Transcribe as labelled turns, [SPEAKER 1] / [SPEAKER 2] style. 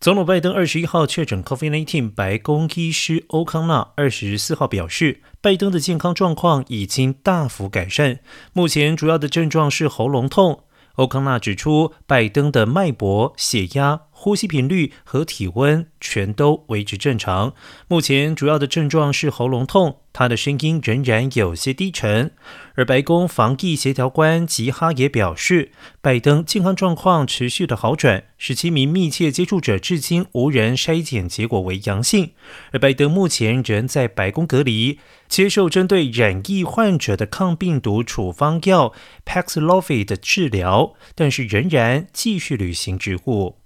[SPEAKER 1] 总统拜登二十一号确诊 COVID-19，白宫医师欧康纳二十四号表示，拜登的健康状况已经大幅改善，目前主要的症状是喉咙痛。欧康纳指出，拜登的脉搏、血压。呼吸频率和体温全都维持正常。目前主要的症状是喉咙痛，他的声音仍然有些低沉。而白宫防疫协调官吉哈也表示，拜登健康状况持续的好转，十七名密切接触者至今无人筛检结果为阳性。而拜登目前仍在白宫隔离，接受针对染疫患者的抗病毒处方药 Paxlovid 的治疗，但是仍然继续履行职务。